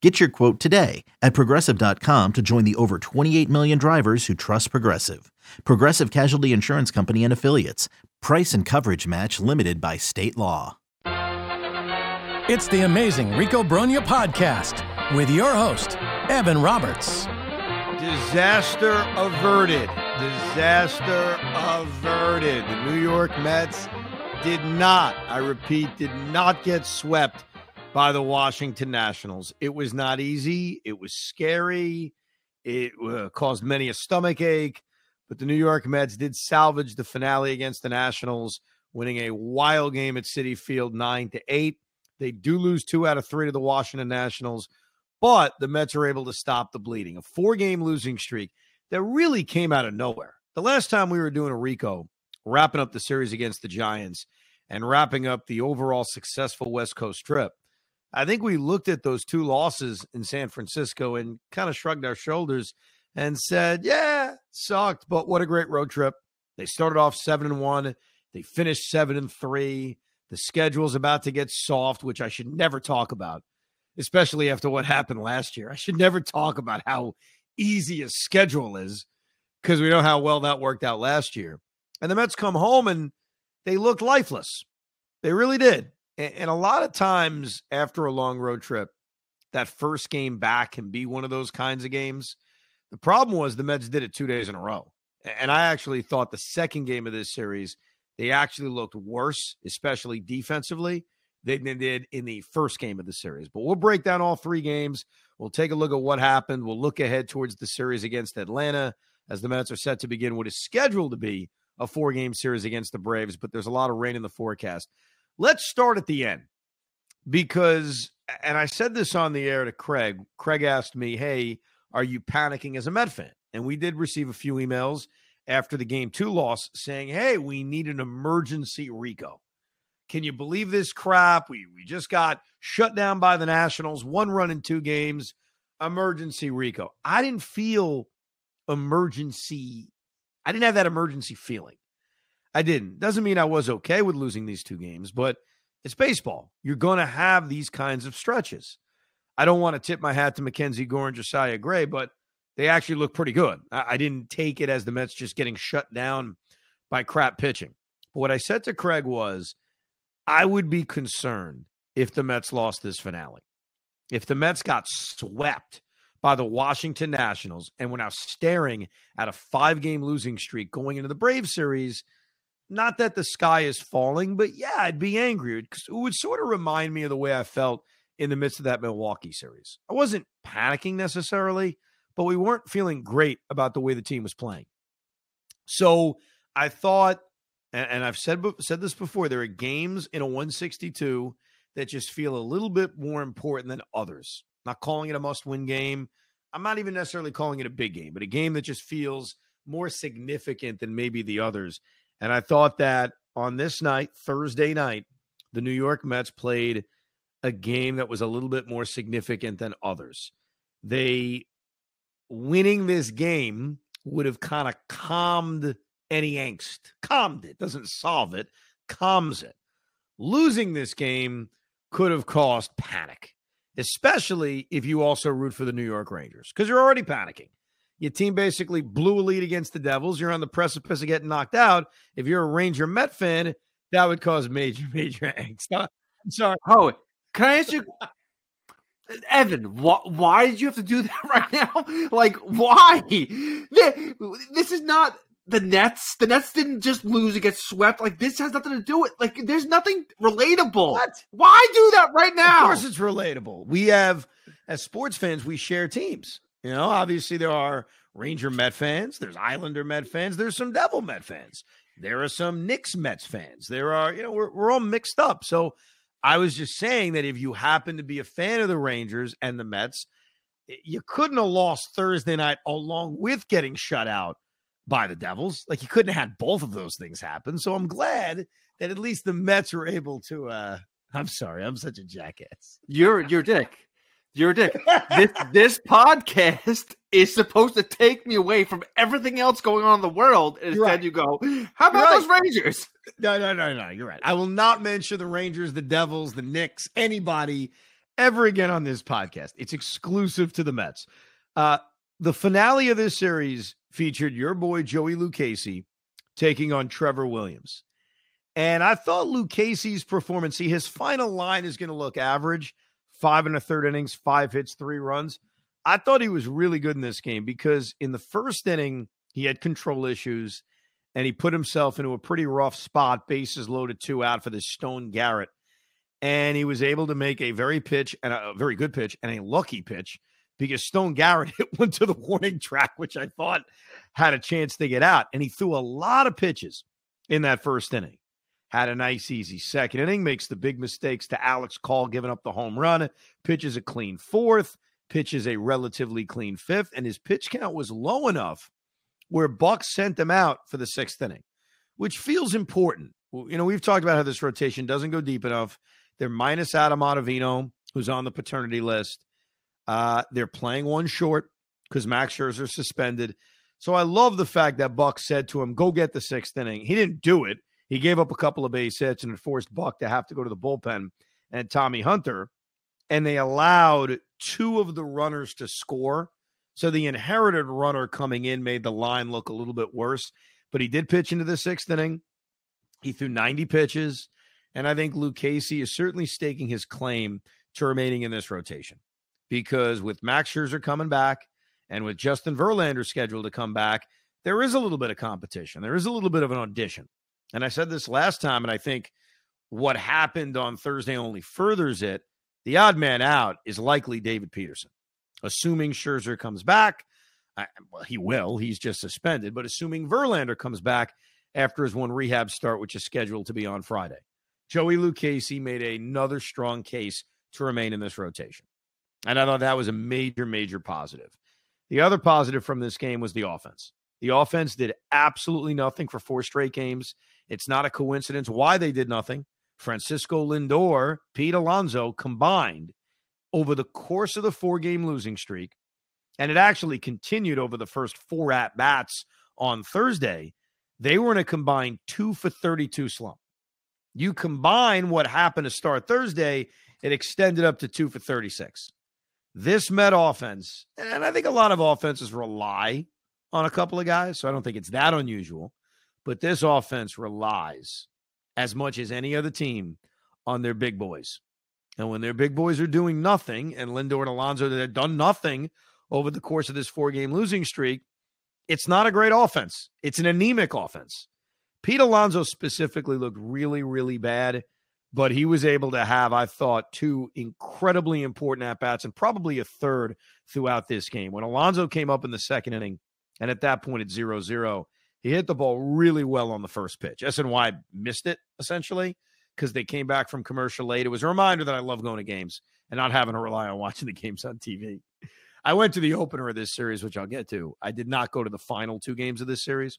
Get your quote today at progressive.com to join the over 28 million drivers who trust Progressive. Progressive Casualty Insurance Company and Affiliates. Price and coverage match limited by state law. It's the amazing Rico Brogna podcast with your host, Evan Roberts. Disaster averted. Disaster averted. The New York Mets did not, I repeat, did not get swept by the Washington Nationals. It was not easy. It was scary. It uh, caused many a stomach ache. But the New York Mets did salvage the finale against the Nationals, winning a wild game at Citi Field, nine to eight. They do lose two out of three to the Washington Nationals, but the Mets are able to stop the bleeding. A four-game losing streak that really came out of nowhere. The last time we were doing a Rico, wrapping up the series against the Giants and wrapping up the overall successful West Coast trip, I think we looked at those two losses in San Francisco and kind of shrugged our shoulders and said, "Yeah, sucked, but what a great road trip." They started off 7 and 1, they finished 7 and 3. The schedule's about to get soft, which I should never talk about, especially after what happened last year. I should never talk about how easy a schedule is because we know how well that worked out last year. And the Mets come home and they looked lifeless. They really did. And, and a lot of times after a long road trip, that first game back can be one of those kinds of games. The problem was the Mets did it two days in a row. And I actually thought the second game of this series, they actually looked worse, especially defensively, than they did in the first game of the series. But we'll break down all three games. We'll take a look at what happened. We'll look ahead towards the series against Atlanta as the Mets are set to begin what is scheduled to be a four game series against the Braves, but there's a lot of rain in the forecast. Let's start at the end because, and I said this on the air to Craig. Craig asked me, Hey, are you panicking as a Met fan? And we did receive a few emails after the game two loss saying, Hey, we need an emergency Rico. Can you believe this crap? We we just got shut down by the Nationals, one run in two games. Emergency Rico. I didn't feel emergency. I didn't have that emergency feeling. I didn't. Doesn't mean I was okay with losing these two games, but it's baseball. You're going to have these kinds of stretches. I don't want to tip my hat to Mackenzie Gore and Josiah Gray, but they actually look pretty good. I, I didn't take it as the Mets just getting shut down by crap pitching. But what I said to Craig was I would be concerned if the Mets lost this finale. If the Mets got swept by the Washington Nationals and we're now staring at a five game losing streak going into the Brave series – not that the sky is falling, but yeah, I'd be angry. It would sort of remind me of the way I felt in the midst of that Milwaukee series. I wasn't panicking necessarily, but we weren't feeling great about the way the team was playing. So I thought, and, I've said said this before, there are games in a 162 that just feel a little bit more important than others. not calling it a must-win game. I'm not even necessarily calling it a big game, but a game that just feels more significant than maybe the others. And I thought that on this night, Thursday night, the New York Mets played a game that was a little bit more significant than others. They winning this game would have kind of calmed any angst, calmed it, doesn't solve it, calms it. Losing this game could have caused panic, especially if you also root for the New York Rangers because you're already panicking. Your team basically blew a lead against the Devils. You're on the precipice of getting knocked out. If you're a Ranger Met fan, that would cause major, major angst. I'm sorry. Oh, can I ask you, Evan? Wh- why did you have to do that right now? Like, why? This is not the Nets. The Nets didn't just lose and get swept. Like this has nothing to do with like there's nothing relatable. What? Why do that right now? Of course, it's relatable. We have, as sports fans, we share teams. You know, obviously there are Ranger Met fans, there's Islander Met fans, there's some Devil Met fans, there are some Knicks Mets fans. There are, you know, we're we're all mixed up. So I was just saying that if you happen to be a fan of the Rangers and the Mets, you couldn't have lost Thursday night along with getting shut out by the Devils. Like you couldn't have had both of those things happen. So I'm glad that at least the Mets were able to uh I'm sorry, I'm such a jackass. You're you're dick. You're a dick. this this podcast is supposed to take me away from everything else going on in the world. And You're instead right. you go, how about You're those Rangers? No, no, no, no. You're right. I will not mention the Rangers, the Devils, the Knicks, anybody ever again on this podcast. It's exclusive to the Mets. Uh, the finale of this series featured your boy Joey Lucchesi taking on Trevor Williams. And I thought Lucchesi's performance, see, his final line is going to look average five and a third innings, five hits, three runs. I thought he was really good in this game because in the first inning, he had control issues and he put himself into a pretty rough spot, bases loaded two out for this Stone Garrett. And he was able to make a very pitch and a, a very good pitch and a lucky pitch because Stone Garrett hit one to the warning track, which I thought had a chance to get out. And he threw a lot of pitches in that first inning. Had a nice, easy second inning, makes the big mistakes to Alex Call giving up the home run, pitches a clean fourth, pitches a relatively clean fifth, and his pitch count was low enough where Buck sent him out for the sixth inning, which feels important. You know, we've talked about how this rotation doesn't go deep enough. They're minus Adam Ottavino, who's on the paternity list. Uh, they're playing one short because Max Scherzer suspended. So I love the fact that Buck said to him, "Go get the sixth inning." He didn't do it. He gave up a couple of base hits and it forced Buck to have to go to the bullpen and Tommy Hunter, and they allowed two of the runners to score. So the inherited runner coming in made the line look a little bit worse, but he did pitch into the sixth inning. He threw 90 pitches, and I think Lucchesi is certainly staking his claim to remaining in this rotation because with Max Scherzer coming back and with Justin Verlander scheduled to come back, there is a little bit of competition. There is a little bit of an audition. And I said this last time, and I think what happened on Thursday only furthers it. The odd man out is likely David Peterson, assuming Scherzer comes back. I, well, he will. He's just suspended. But assuming Verlander comes back after his one rehab start, which is scheduled to be on Friday, Joey Lucchesi made another strong case to remain in this rotation. And I thought that was a major, major positive. The other positive from this game was the offense. The offense did absolutely nothing for four straight games. It's not a coincidence why they did nothing. Francisco Lindor, Pete Alonso combined over the course of the four game losing streak, and it actually continued over the first four at bats on Thursday. They were in a combined two for 32 slump. You combine what happened to start Thursday, it extended up to two for 36. This Met offense, and I think a lot of offenses rely on a couple of guys, so I don't think it's that unusual. But this offense relies as much as any other team on their big boys. And when their big boys are doing nothing, and Lindor and Alonso that have done nothing over the course of this four game losing streak, it's not a great offense. It's an anemic offense. Pete Alonso specifically looked really, really bad, but he was able to have, I thought, two incredibly important at bats and probably a third throughout this game. When Alonso came up in the second inning, and at that point, it's 0 0. He hit the ball really well on the first pitch. SNY missed it essentially because they came back from commercial late. It was a reminder that I love going to games and not having to rely on watching the games on TV. I went to the opener of this series, which I'll get to. I did not go to the final two games of this series,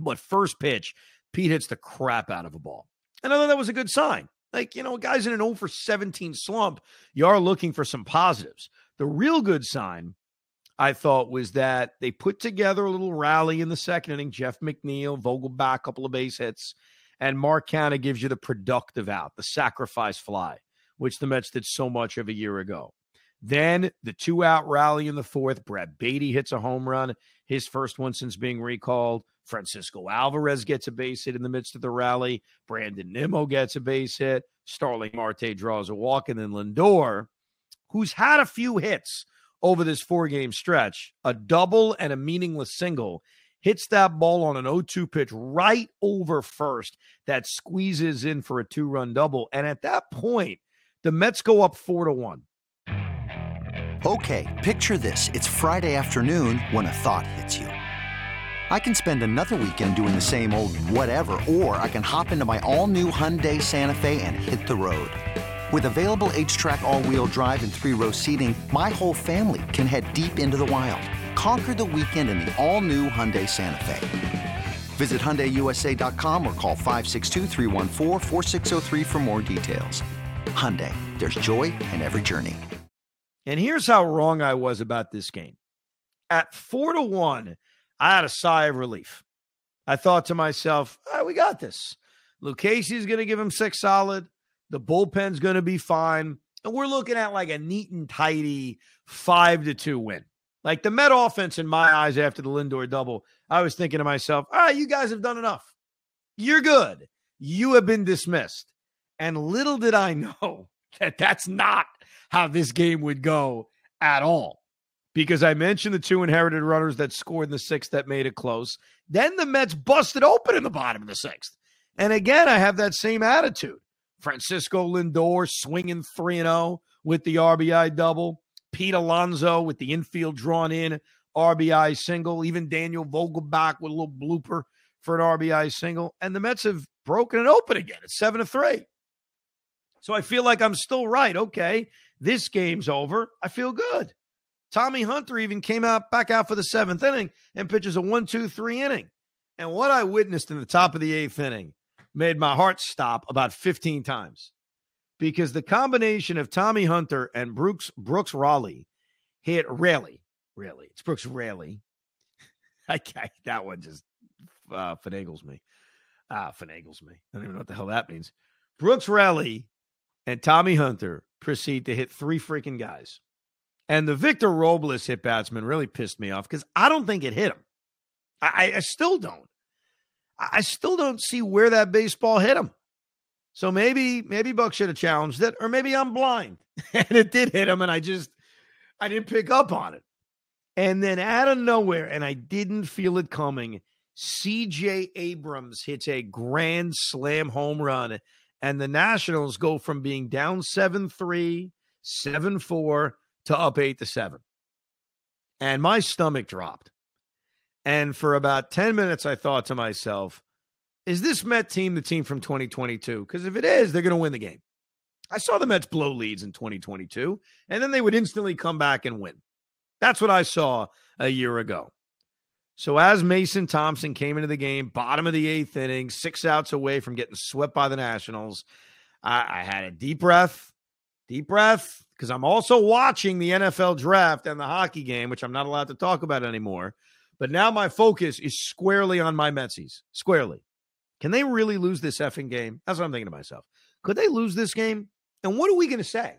but first pitch, Pete hits the crap out of a ball. And I thought that was a good sign. Like, you know, guys in an 0 for 17 slump, you are looking for some positives. The real good sign I thought was that they put together a little rally in the second inning. Jeff McNeil, Vogelbach, a couple of base hits, and Mark Canha gives you the productive out, the sacrifice fly, which the Mets did so much of a year ago. Then the two out rally in the fourth. Brett Baty hits a home run, his first one since being recalled. Francisco Alvarez gets a base hit in the midst of the rally. Brandon Nimmo gets a base hit. Starling Marte draws a walk. And then Lindor, who's had a few hits over this four game stretch, a double and a meaningless single, hits that ball on an 0 2 pitch right over first that squeezes in for a two run double. And at that point, the Mets go up 4 to 1. Okay, picture this. It's Friday afternoon when a thought hits you. I can spend another weekend doing the same old whatever, or I can hop into my all new Hyundai Santa Fe and hit the road. With available HTRAC, all wheel drive, and three row seating, my whole family can head deep into the wild. Conquer the weekend in the all new Hyundai Santa Fe. Visit HyundaiUSA.com or call 562 for more details. Hyundai, there's joy in every journey. And here's how wrong I was about this game. At four to one, I had a sigh of relief. I thought to myself, right, we got this. Lucchesi's going to give him six solid. The bullpen's going to be fine. And we're looking at like a neat and tidy five to two win. Like the Met offense, in my eyes, after the Lindor double, I was thinking to myself, all right, you guys have done enough. You're good. You have been dismissed. And little did I know that that's not how this game would go at all. Because I mentioned the two inherited runners that scored in the sixth that made it close. Then the Mets busted open in the bottom of the sixth. And again, I have that same attitude. Francisco Lindor swinging 3 0 with the RBI double. Pete Alonso with the infield drawn in RBI single. Even Daniel Vogelbach with a little blooper for an RBI single. And the Mets have broken it open again. It's 7 to 3. So I feel like I'm still right. Okay, this game's over. I feel good. Tommy Hunter even came out back out for the seventh inning and pitches a one, two, three inning. And what I witnessed in the top of the eighth inning made my heart stop about 15 times because the combination of Tommy Hunter and Brooks Brooks Raley hit Raley, really. It's Brooks Raley. I can't, that one just uh, finagles me. Ah, finagles me. I don't even know what the hell that means. Brooks Raley and Tommy Hunter proceed to hit three freaking guys. And the Victor Robles hit batsman really pissed me off because I don't think it hit him. I, I, still don't. I still don't see where that baseball hit him. So maybe maybe Buck should have challenged it, or maybe I'm blind and it did hit him, and I just I didn't pick up on it. And then out of nowhere, and I didn't feel it coming, CJ Abrams hits a grand slam home run and the Nationals go from being down 7 3, 7 4 to up 8 to 7. And my stomach dropped. And for about 10 minutes, I thought to myself, is this Met team the team from 2022? Because if it is, they're going to win the game. I saw the Mets blow leads in 2022, and then they would instantly come back and win. That's what I saw a year ago. So as Mason Thompson came into the game, bottom of the eighth inning, six outs away from getting swept by the Nationals, I, I had a deep breath, deep breath, because I'm also watching the NFL draft and the hockey game, which I'm not allowed to talk about anymore. But now my focus is squarely on my Metsies, squarely. Can they really lose this effing game? That's what I'm thinking to myself. Could they lose this game? And what are we going to say?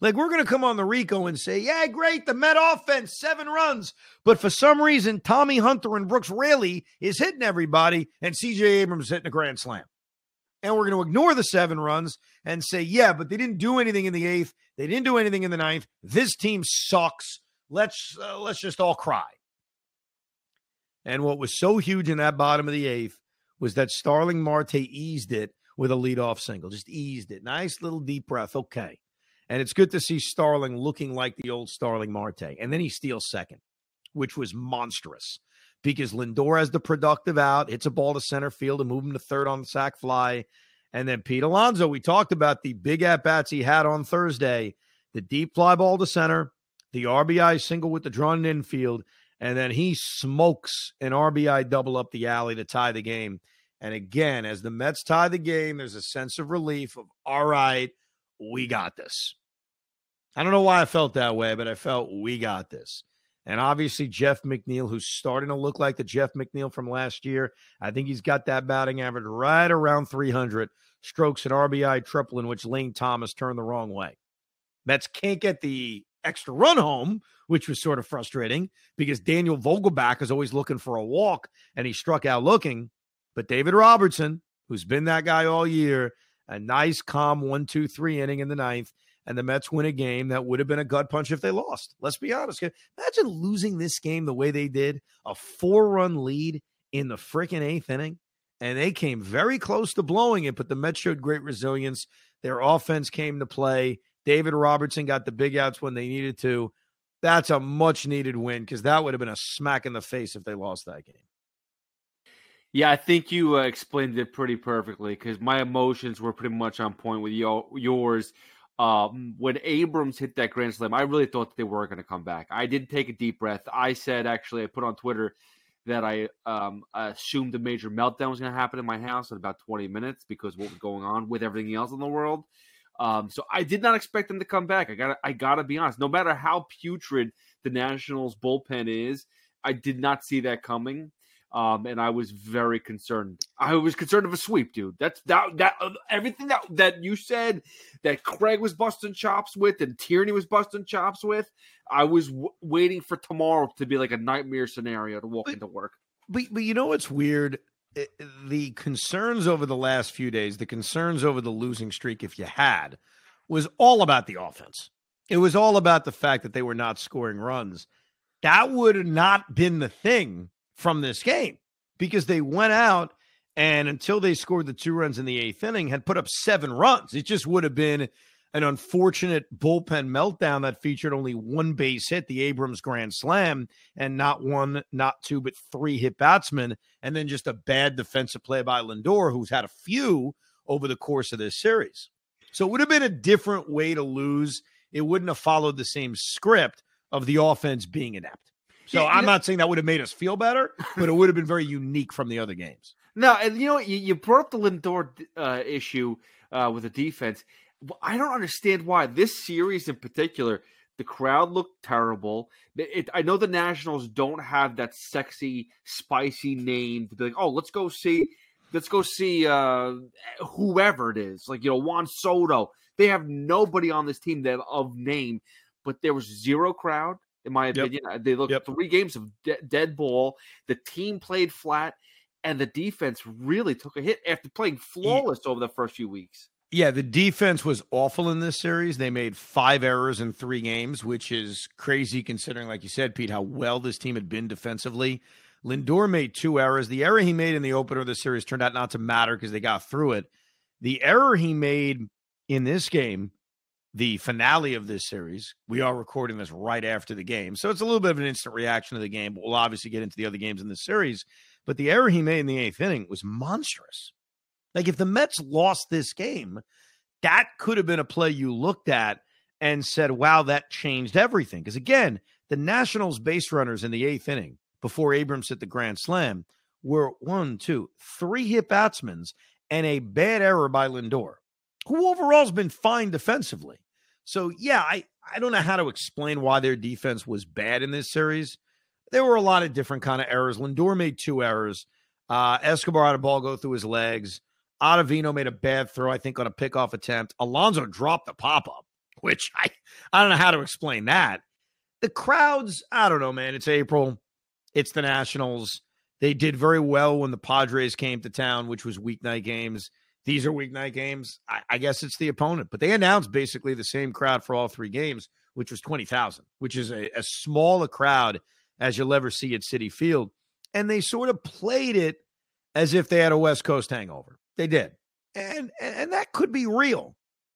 Like we're going to come on the Rico and say, yeah, great, the Met offense, seven runs. But for some reason, Tommy Hunter and Brooks Raley is hitting everybody and CJ Abrams hitting a grand slam. And we're going to ignore the seven runs and say, yeah, but they didn't do anything in the eighth. They didn't do anything in the ninth. This team sucks. Let's uh, let's just all cry. And what was so huge in that bottom of the eighth was that Starling Marte eased it with a leadoff single. Just eased it. Nice little deep breath. Okay. And it's good to see Starling looking like the old Starling Marte. And then he steals second, which was monstrous because Lindor has the productive out, hits a ball to center field and move him to third on the sac fly. And then Pete Alonso, we talked about the big at bats he had on Thursday, the deep fly ball to center, the RBI single with the drawn infield, and then he smokes an RBI double up the alley to tie the game. And again, as the Mets tie the game, there's a sense of relief of all right, we got this. I don't know why I felt that way, but I felt we got this. And obviously, Jeff McNeil, who's starting to look like the Jeff McNeil from last year. I think he's got that batting average right around 300 strokes and RBI triple, in which Lane Thomas turned the wrong way. Mets can't get the extra run home, which was sort of frustrating because Daniel Vogelbach is always looking for a walk and he struck out looking. But David Robertson, who's been that guy all year, a nice, calm one, two, three inning in the ninth. and the Mets win a game that would have been a gut punch if they lost. Let's be honest. Imagine losing this game the way they did, a four run lead in the freaking eighth inning, and they came very close to blowing it, but the Mets showed great resilience. Their offense came to play. David Robertson got the big outs when they needed to. That's a much needed win because that would have been a smack in the face if they lost that game. Yeah, I think you uh, explained it pretty perfectly because my emotions were pretty much on point with your, yours. Um, when Abrams hit that grand slam, I really thought they were going to come back. I did take a deep breath. I said, actually, I put on Twitter that I um, assumed a major meltdown was going to happen in my house in about 20 minutes because what was going on with everything else in the world. Um, so I did not expect them to come back. I got I got to be honest. No matter how putrid the Nationals bullpen is, I did not see that coming. Um, and I was very concerned. I was concerned of a sweep, dude. That's that that uh, everything that that you said that Craig was busting chops with and Tierney was busting chops with. I was w- waiting for tomorrow to be like a nightmare scenario to walk but, into work. But but you know what's weird? Eh, the concerns over the last few days, the concerns over the losing streak, if you had, was all about the offense. It was all about the fact that they were not scoring runs. That would have not been the thing from this game because they went out and until they scored the two runs in the eighth inning, had put up seven runs. It just would have been an unfortunate bullpen meltdown that featured only one base hit, the Abrams grand slam, and not one, not two, but three hit batsmen, and then just a bad defensive play by Lindor, who's had a few over the course of this series. So it would have been a different way to lose. It wouldn't have followed the same script of the offense being inept. So yeah, I'm not saying that would have made us feel better, but it would have been very unique from the other games. No, and you know you, you brought up the Lindor uh, issue uh, with the defense. I don't understand why this series in particular, the crowd looked terrible. It, I know the Nationals don't have that sexy, spicy name to be like, oh, let's go see, let's go see uh, whoever it is, like you know Juan Soto. They have nobody on this team that of name, but there was zero crowd in my opinion. Yep. They looked yep. three games of de- dead ball. The team played flat, and the defense really took a hit after playing flawless yeah. over the first few weeks. Yeah, the defense was awful in this series. They made five errors in three games, which is crazy considering, like you said, Pete, how well this team had been defensively. Lindor made two errors. The error he made in the opener of the series turned out not to matter because they got through it. The error he made in this game, the finale of this series, we are recording this right after the game. So it's a little bit of an instant reaction to the game, but we'll obviously get into the other games in the series. But the error he made in the eighth inning was monstrous. Like if the Mets lost this game, that could have been a play you looked at and said, wow, that changed everything. Because again, the Nationals base runners in the eighth inning before Abrams hit the grand slam were one, two, three hit batsmen and a bad error by Lindor, who overall has been fine defensively. So yeah, I, I don't know how to explain why their defense was bad in this series. There were a lot of different kind of errors. Lindor made two errors. Uh, Escobar had a ball go through his legs. Ottavino made a bad throw, I think, on a pickoff attempt. Alonso dropped the pop up, which I, I don't know how to explain that. The crowds, I don't know, man. It's April. It's the Nationals. They did very well when the Padres came to town, which was weeknight games. These are weeknight games. I, I guess it's the opponent, but they announced basically the same crowd for all three games, which was 20,000, which is a, as small a crowd as you'll ever see at Citi Field. And they sort of played it as if they had a West Coast hangover. They did. And and that could be real.